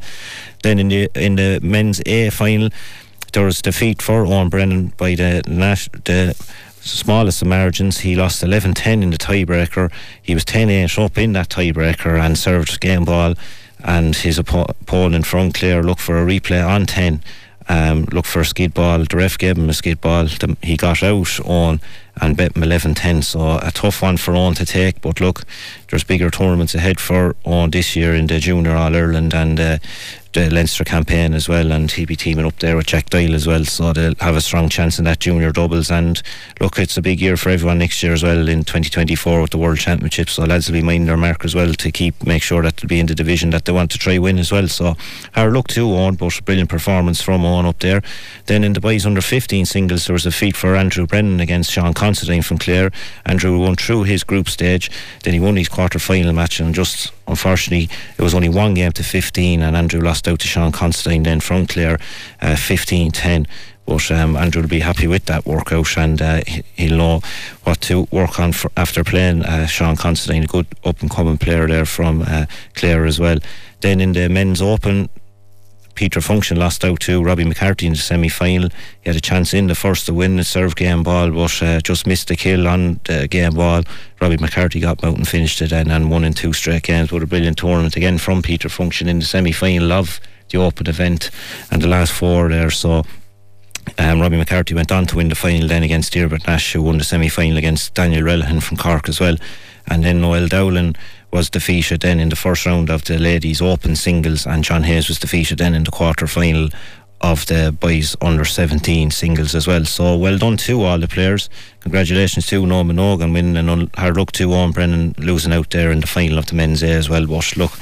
Then in the in the men's A final, there was defeat for Owen Brennan by the the smallest of margins. He lost 11 10 in the tiebreaker. He was 10 8 up in that tiebreaker and served game ball. And his oppo- opponent from Clare looked for a replay on 10. Um, looked for a skid ball. The ref gave him a skid ball. He got out on and bet him 11 10. So a tough one for Owen to take. But look, there's bigger tournaments ahead for Owen this year in the Junior All Ireland and uh, the Leinster campaign as well. And he'll be teaming up there with Jack Doyle as well. So they'll have a strong chance in that junior doubles. And look, it's a big year for everyone next year as well in 2024 with the World Championship. So lads will be minding their mark as well to keep make sure that they'll be in the division that they want to try win as well. So our luck to Owen, but brilliant performance from Owen up there. Then in the boys under 15 singles, there was a feat for Andrew Brennan against Sean Considine from Clare. Andrew won through his group stage. Then he won his quarter final match and just unfortunately it was only one game to 15 and Andrew lost out to Sean Considine then from Clare uh, 15 10 but um, Andrew will be happy with that workout and uh, he'll know what to work on after playing uh, Sean Considine a good up and coming player there from uh, Clare as well. Then in the men's open Peter Funchion lost out to Robbie McCarthy in the semi final. He had a chance in the first to win the serve game ball, but uh, just missed the kill on the game ball. Robbie McCarthy got out and finished it and, and won in two straight games. What a brilliant tournament again from Peter Funchion in the semi final of the Open event and the last four there. So um, Robbie McCarthy went on to win the final then against Dearbert Nash, who won the semi final against Daniel Relihan from Cork as well. And then Noel Dowling was defeated then in the first round of the ladies' open singles, and John Hayes was defeated then in the quarter final of the boys under 17 singles as well. So well done to all the players. Congratulations to Noah Minogue winning and hard luck to Owen Brennan losing out there in the final of the men's A as well. But look,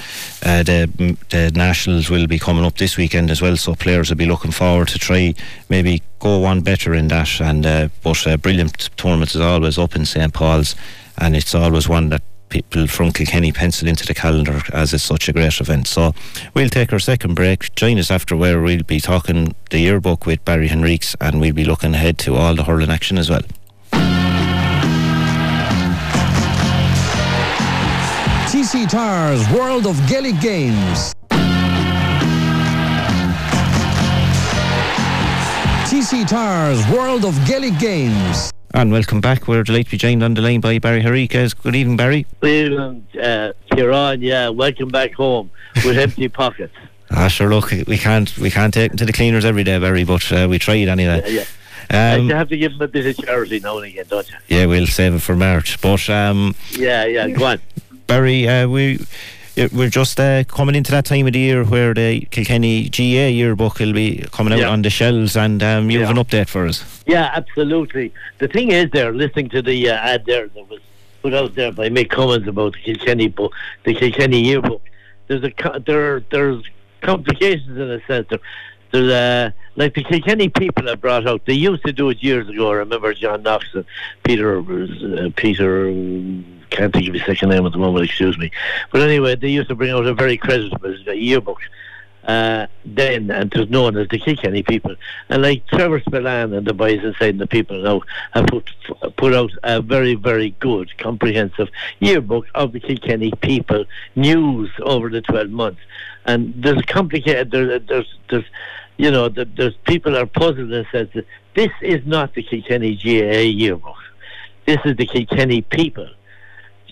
uh, the the nationals will be coming up this weekend as well, so players will be looking forward to try maybe go one better in that. And uh, but uh, brilliant tournament as always up in St Paul's, and it's always one that people from Kilkenny pencil into the calendar as it's such a great event. So we'll take our second break. Join us after where we'll be talking the yearbook with Barry Henriques and we'll be looking ahead to all the hurling action as well. TC Tyres World of Gaelic Games. TC Tyres World of Gaelic Games. And welcome back. We're delighted to be joined on the line by Barry Henriques. Good evening, Barry. Good evening, uh, Kieran. Yeah, welcome back home with empty pockets. Ah, sure. Look, we can't we can't take them to the cleaners every day, Barry, but uh, we tried anyway. Yeah, yeah. Um, you have to give them a bit of charity now and again, don't you? Yeah, we'll save it for March. But um, yeah, yeah, go on. Barry, uh, we we're just uh, coming into that time of the year where the Kilkenny GAA yearbook will be coming out Yeah. on the shelves, and um, you have an update for us. Yeah, absolutely. The thing is, there, listening to the uh, ad there that was put out there by Mick Cummins about the Kilkenny book, the Kilkenny yearbook. There's a co- there there's complications in a sense. There, there's uh, like the Kilkenny people have brought out. They used to do it years ago. I remember John Knox and Peter uh, Peter. um, Can't think of his second name at the moment. Excuse me. But anyway, they used to bring out a very creditable yearbook uh, then, and it was known as the Kilkenny people. And like Trevor Spillane and the boys inside the people now have put put out a very very good comprehensive yearbook of the Kilkenny people news over the twelve months. And there's complicated. There, there's there's you know there, there's people are puzzled and says this is not the Kilkenny GAA yearbook. This is the Kilkenny people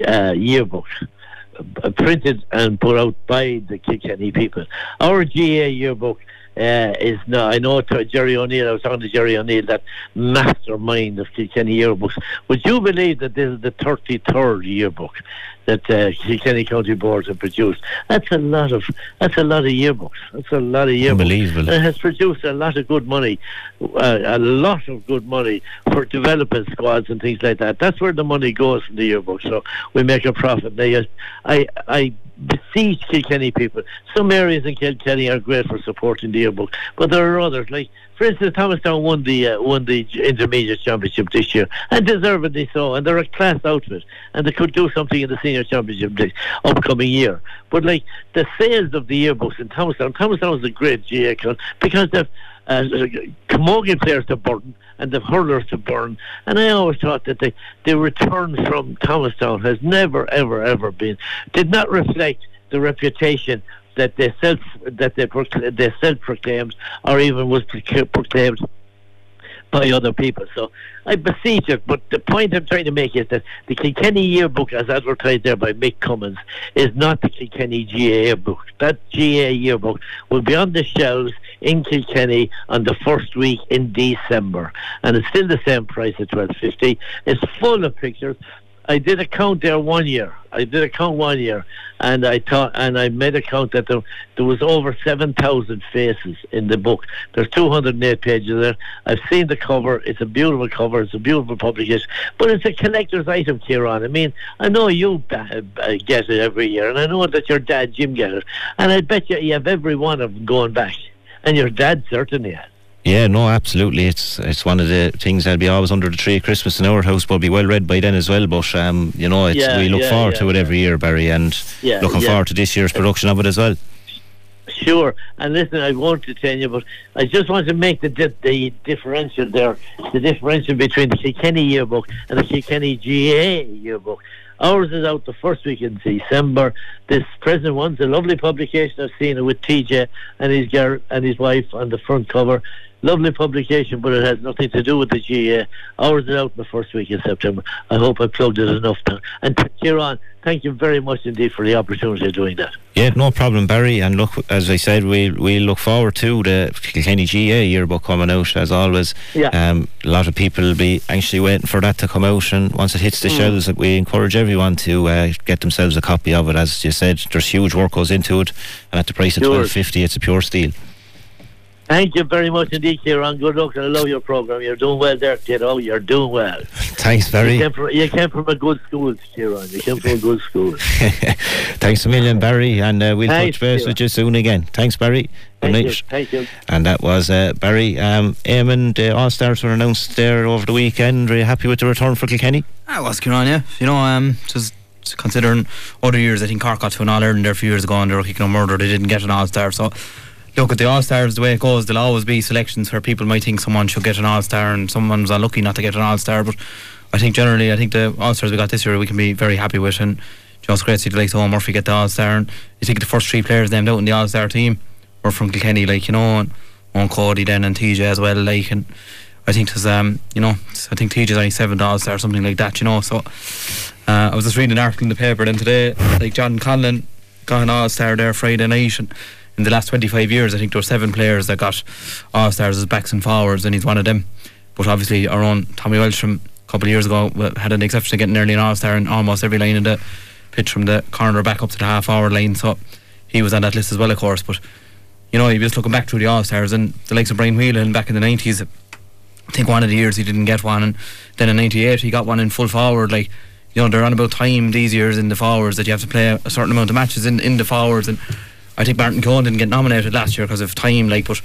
uh, yearbook uh, printed and put out by the Kilkenny people. Our GAA yearbook uh, is no, I know Jerry O'Neill. I was talking to Jerry O'Neill, that mastermind of Kilkenny yearbooks. Would you believe that this is the thirty-third yearbook that uh, Kilkenny County Board have produced? That's a lot of that's a lot of yearbooks. That's a lot of yearbooks. Unbelievable. And it has produced a lot of good money, uh, a lot of good money for development squads and things like that. That's where the money goes from the yearbook. So we make a profit. Now, I I beseech Kilkenny people. Some areas in Kilkenny are great for supporting the yearbook, but there are others. Like, for instance, Thomastown won the uh, won the intermediate championship this year, and deservedly so. And they're a class outfit, and they could do something in the senior championship this upcoming year. But like the sales of the yearbooks in Thomastown, Thomastown is a great GAA because they've uh, camogie players to Burton and the hurlers to Burn. And I always thought that the, the return from Thomastown has never, ever, ever been, did not reflect the reputation that they self that they, they self proclaimed or even was proclaimed by other people. So I beseech it. But the point I'm trying to make is that the Kilkenny yearbook, as advertised there by Mick Cummins, is not the Kilkenny GAA book. That GAA yearbook will be on the shelves in Kilkenny on the first week in December, and it's still the same price at twelve fifty. It's full of pictures. I did a count there one year. I did a count one year, and I thought, and I made a count that there, there was over seven thousand faces in the book. There's two hundred and eight pages there. I've seen the cover. It's a beautiful cover. It's a beautiful publication, but it's a collector's item, Kieran. I mean, I know you uh, get it every year, and I know that your dad Jim get it, and I bet you you have every one of them going back, and your dad certainly has. Yeah, no, absolutely. It's it's one of the things that'll be always under the tree at Christmas in our house, but be well read by then as well. But um, you know, it's, Yeah, we look yeah, forward yeah, to it every year, Barry, and looking forward to this year's production of it as well. Sure. And listen, I won't detain you, but I just want to make the di- the differential there, the differential between the Kilkenny yearbook and the Kilkenny GAA yearbook. Ours is out the first week in December. This present one's a lovely publication. I've seen it with TJ and his gar- and his wife on the front cover. Lovely publication, but it has nothing to do with the GAA. Ours is out in the first week in September. I hope I plugged it enough now. And Kieran, thank you very much indeed for the opportunity of doing that. Yeah, no problem, Barry. And look, as I said, we we look forward to the Kilkenny GAA yearbook coming out as always. Yeah. Um, a lot of people will be anxiously waiting for that to come out, and once it hits the Mm. shelves, we encourage everyone to uh, get themselves a copy of it. As you said, there's huge work goes into it, and at the price of Sure. twelve fifty, it's a pure steal. Thank you very much indeed, Kieran. Good luck, and I love your program. You're doing well there, kiddo. You're doing well. Thanks, Barry. You came, from, you came from a good school, Kieran. You came from a good school. Thanks a million, Barry, and uh, we'll Thanks, touch base Kieran. with you soon again. Thanks, Barry. Good Thank night. you. Thank you. And that was uh, Barry. Um, Eamon, the All Stars were announced there over the weekend. Are you happy with the return for Kilkenny? I was Kieran, yeah. You know, um, just considering other years, I think Cork got to an All Ireland there a few years ago and they were kicking a murder. They didn't get an All Star. So, look at the All Stars the way it goes. There'll always be selections where people might think someone should get an All Star and someone's unlucky not to get an All Star. But I think generally, I think the All Stars we got this year we can be very happy with. And you know, it's great to see the likes of Eoin Murphy get the All Star. And you think the first three players named out in the All Star team were from Kilkenny, like you know, and Eoin Cody then and TJ as well, like and. I think there's um you know I think TJ's only seven dollars or something like that you know so uh, I was just reading an article in the paper then today like John Conlon got an all star there Friday night and in the last 25 years I think there were seven players that got all stars as backs and forwards and he's one of them but obviously our own Tommy Walsh from a couple of years ago had an exception to getting nearly an all star in almost every line of the pitch from the corner back up to the half hour line so he was on that list as well of course but you know, you're just looking back through the All Stars and the likes of Brian Whelehan back in the 90s. I think one of the years he didn't get one, and then in '98 he got one in full forward. Like, you know, they're on about time these years in the forwards that you have to play a certain amount of matches in, in the forwards. And I think Martin Cohen didn't get nominated last year because of time. Like, but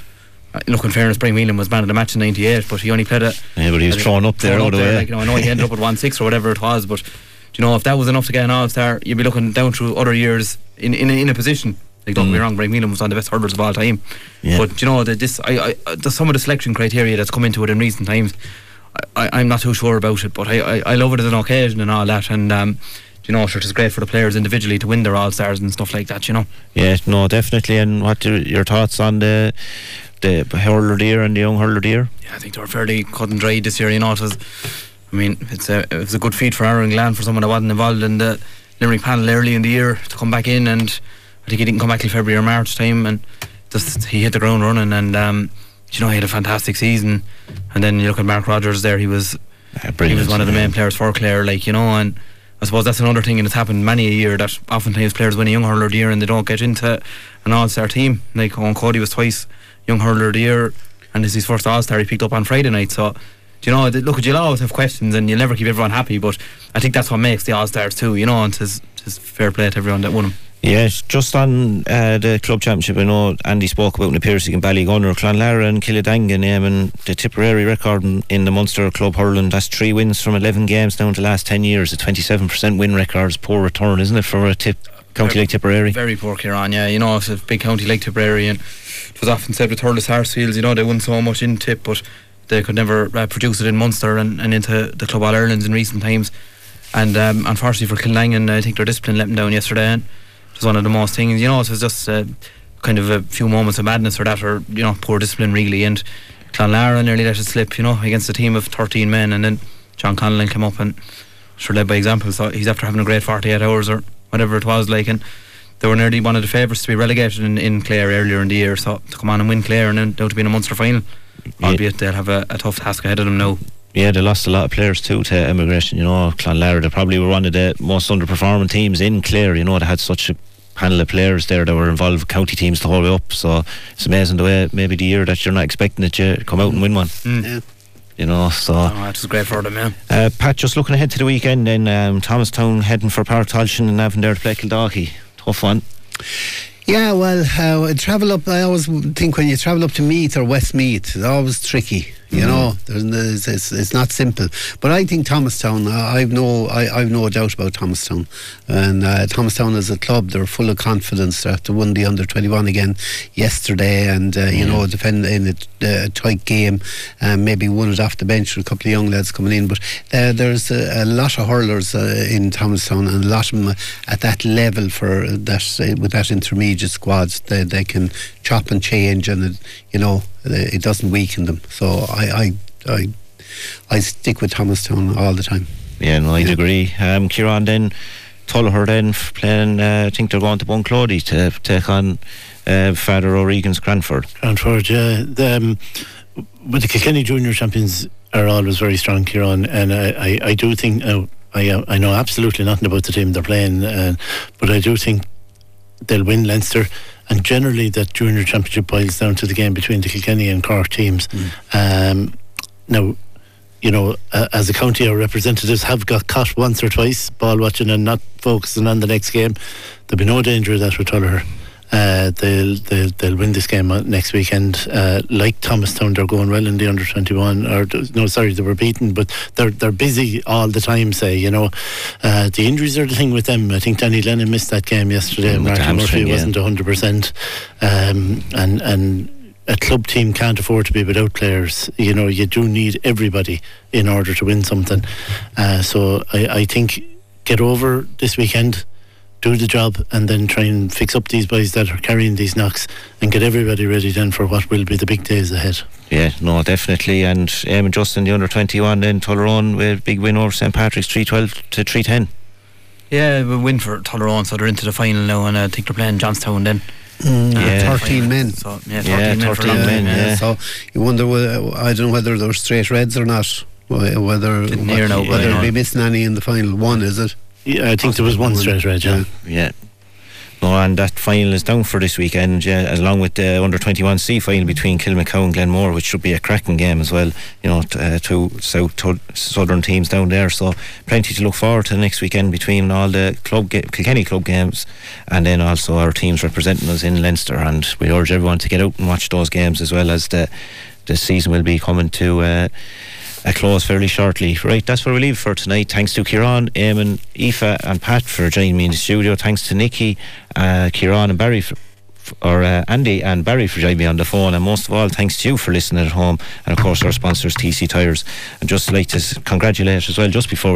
uh, look, in fairness, Brian Whelehan was man of the match in '98, but he only played it. Yeah, but he was thrown up there thrown all the there, way. Like, you know, I know he ended up at one six or whatever it was, but do you know if that was enough to get an All Star, you'd be looking down through other years in in, a- in a position. Like, don't get me Mm. wrong, Brian Whelehan was one of the best hurlers of all time. Yeah. But you know that this, I, I, there's some of the selection criteria that's come into it in recent times. I, I'm not too sure about it, but I, I, I love it as an occasion and all that. And um, you know, sure, it's great for the players individually to win their All Stars and stuff like that. You know. Yeah, no, definitely. And what are your thoughts on the the hurler deer and the young hurler deer? Yeah, I think they were fairly cut and dried this year. You know, it was I mean, it's a it was a good feat for Aaron Gillane for someone that wasn't involved in the Limerick panel early in the year to come back in, and I think he didn't come back till February or March time, and just he hit the ground running, and um, you know he had a fantastic season. And then you look at Mark Rodgers there; he was he was one of the main players for Clare, like you know, and I suppose that's another thing, and it's happened many a year that oftentimes players win a young hurler of the year and they don't get into an all-star team. Like Eoin Cody was twice young hurler of the year, and this is his first all-star he picked up on Friday night. So you know, look, you'll always have questions and you'll never keep everyone happy, but I think that's what makes the All Stars too, you know, and it's fair play to everyone that won them. Yes, just on uh, the club championship, I know Andy spoke about Na Piarsaigh and Ballygunner, Clonlara and Kiladangan naming the Tipperary record in, in the Munster club hurling. That's three wins from 11 games down to the last 10 years. A 27% win record is poor return, isn't it, for a tip, county Very- like Tipperary? Very poor Kieran, yeah. You know, it's a big county like Tipperary, and it was often said with Thurles Sarsfields, you know, they won so much in Tip, but they could never uh, produce it in Munster and, and into the Club All Irelands in recent times. And um, unfortunately for Kiladangan, I think their discipline let them down yesterday. And was one of the most things, you know, it was just uh, kind of a few moments of madness or that, or, you know, poor discipline really. And Clonlara nearly let it slip, you know, against a team of 13 men. And then John Conlon came up and sure led by example. So he's after having a great 48 hours or whatever it was like. And they were nearly one of the favourites to be relegated in, in Clare earlier in the year. So to come on and win Clare and then down to be in a Munster final, albeit they'll have a, a tough task ahead of them now. Yeah, they lost a lot of players too to immigration. You know, Clonlara, they probably were one of the most underperforming teams in Clare. You know, they had such a panel of players there that were involved county teams the whole way up. So it's amazing the way maybe the year that you're not expecting that you come out and win one. Yeah. You know, so. Oh, it was great for them, yeah. Uh, Pat, just looking ahead to the weekend, then um, Thomastown heading for Páirc Tailteann and having there to play Kildalkey. Tough one. Yeah, well, uh, travel up. I always think when you travel up to Meath or Westmeath, it's always tricky. You know, There's, there's, it's, it's not simple. But I think Thomastown. Uh, I've no, I, I've no doubt about Thomastown. And uh, Thomastown as a club, they're full of confidence after won the under twenty one again yesterday, and uh, you Yeah. know, defend in a uh, tight game, um, maybe won it off the bench with a couple of young lads coming in. But uh, there's a, a lot of hurlers uh, in Thomastown, and a lot of them at that level for that uh, with that intermediate squads. They they can chop and change, and it, you know it it doesn't weaken them. So I I I, I stick with Thomastown all the time. Yeah, no, I'd agree. Um, Kieran then, Tullogher then playing, uh, I think they're going to Bunclody to take on uh, Father O'Regan's Cranford. Cranford, yeah. The, um, but the Kilkenny Junior Champions are always very strong, Kieran, and I, I, I do think uh, I uh, I know absolutely nothing about the team they're playing, uh, but I do think they'll win Leinster. And generally, that junior championship boils down to the game between the Kilkenny and Cork teams. Um, now, you know, uh, as a county, our representatives have got caught once or twice ball watching and not focusing on the next game. There'll be no danger of that with Tullogher. Uh, they'll, they'll they'll win this game uh, next weekend. Uh, like Thomastown, they're going well in the under twenty one. Or no, sorry, they were beaten, but they're they're busy all the time. Say you know, uh, the injuries are the thing with them. I think Danny Lennon missed that game yesterday. Mm, Martin Murphy yeah. wasn't hundred percent, um, and and a club team can't afford to be without players. You know, you do need everybody in order to win something. Uh, so I, I think get over this weekend, do the job, and then try and fix up these boys that are carrying these knocks and get everybody ready then for what will be the big days ahead. Yeah, no, definitely. And um, just in the under 21, then Tullaroan with a big win over St Patrick's 312 to 310. Yeah, a win for Tullaroan, so they're into the final now, and I think they're playing Johnstown then. Mm, Yeah. 13 men. So, yeah, 13 Yeah, men 13 men, yeah. So you wonder whether I don't know whether they're straight reds or not. wh- Whether Didn't hear whether I they'll be missing any in the final one, is it? Yeah, I think there was one straight red, yeah. Yeah. No, and that final is down for this weekend, yeah, along with the under 21 C final between Kilmacow and Glenmore, which should be a cracking game as well. You know, t- uh, two south to southern teams down there, so plenty to look forward to next weekend between all the club ga- Kilkenny club games, and then also our teams representing us in Leinster. And we urge everyone to get out and watch those games as well as the the season will be coming to. Uh, a close fairly shortly. Right, that's where we leave for tonight. Thanks to Kieran, Eamon, Aoife, and Pat for joining me in the studio. Thanks to Nikki, uh, Kieran, and Barry. For, or uh, Andy and Barry for joining me on the phone, and most of all, thanks to you for listening at home, and of course our sponsors TC Tyres. And just like to congratulate as well, just before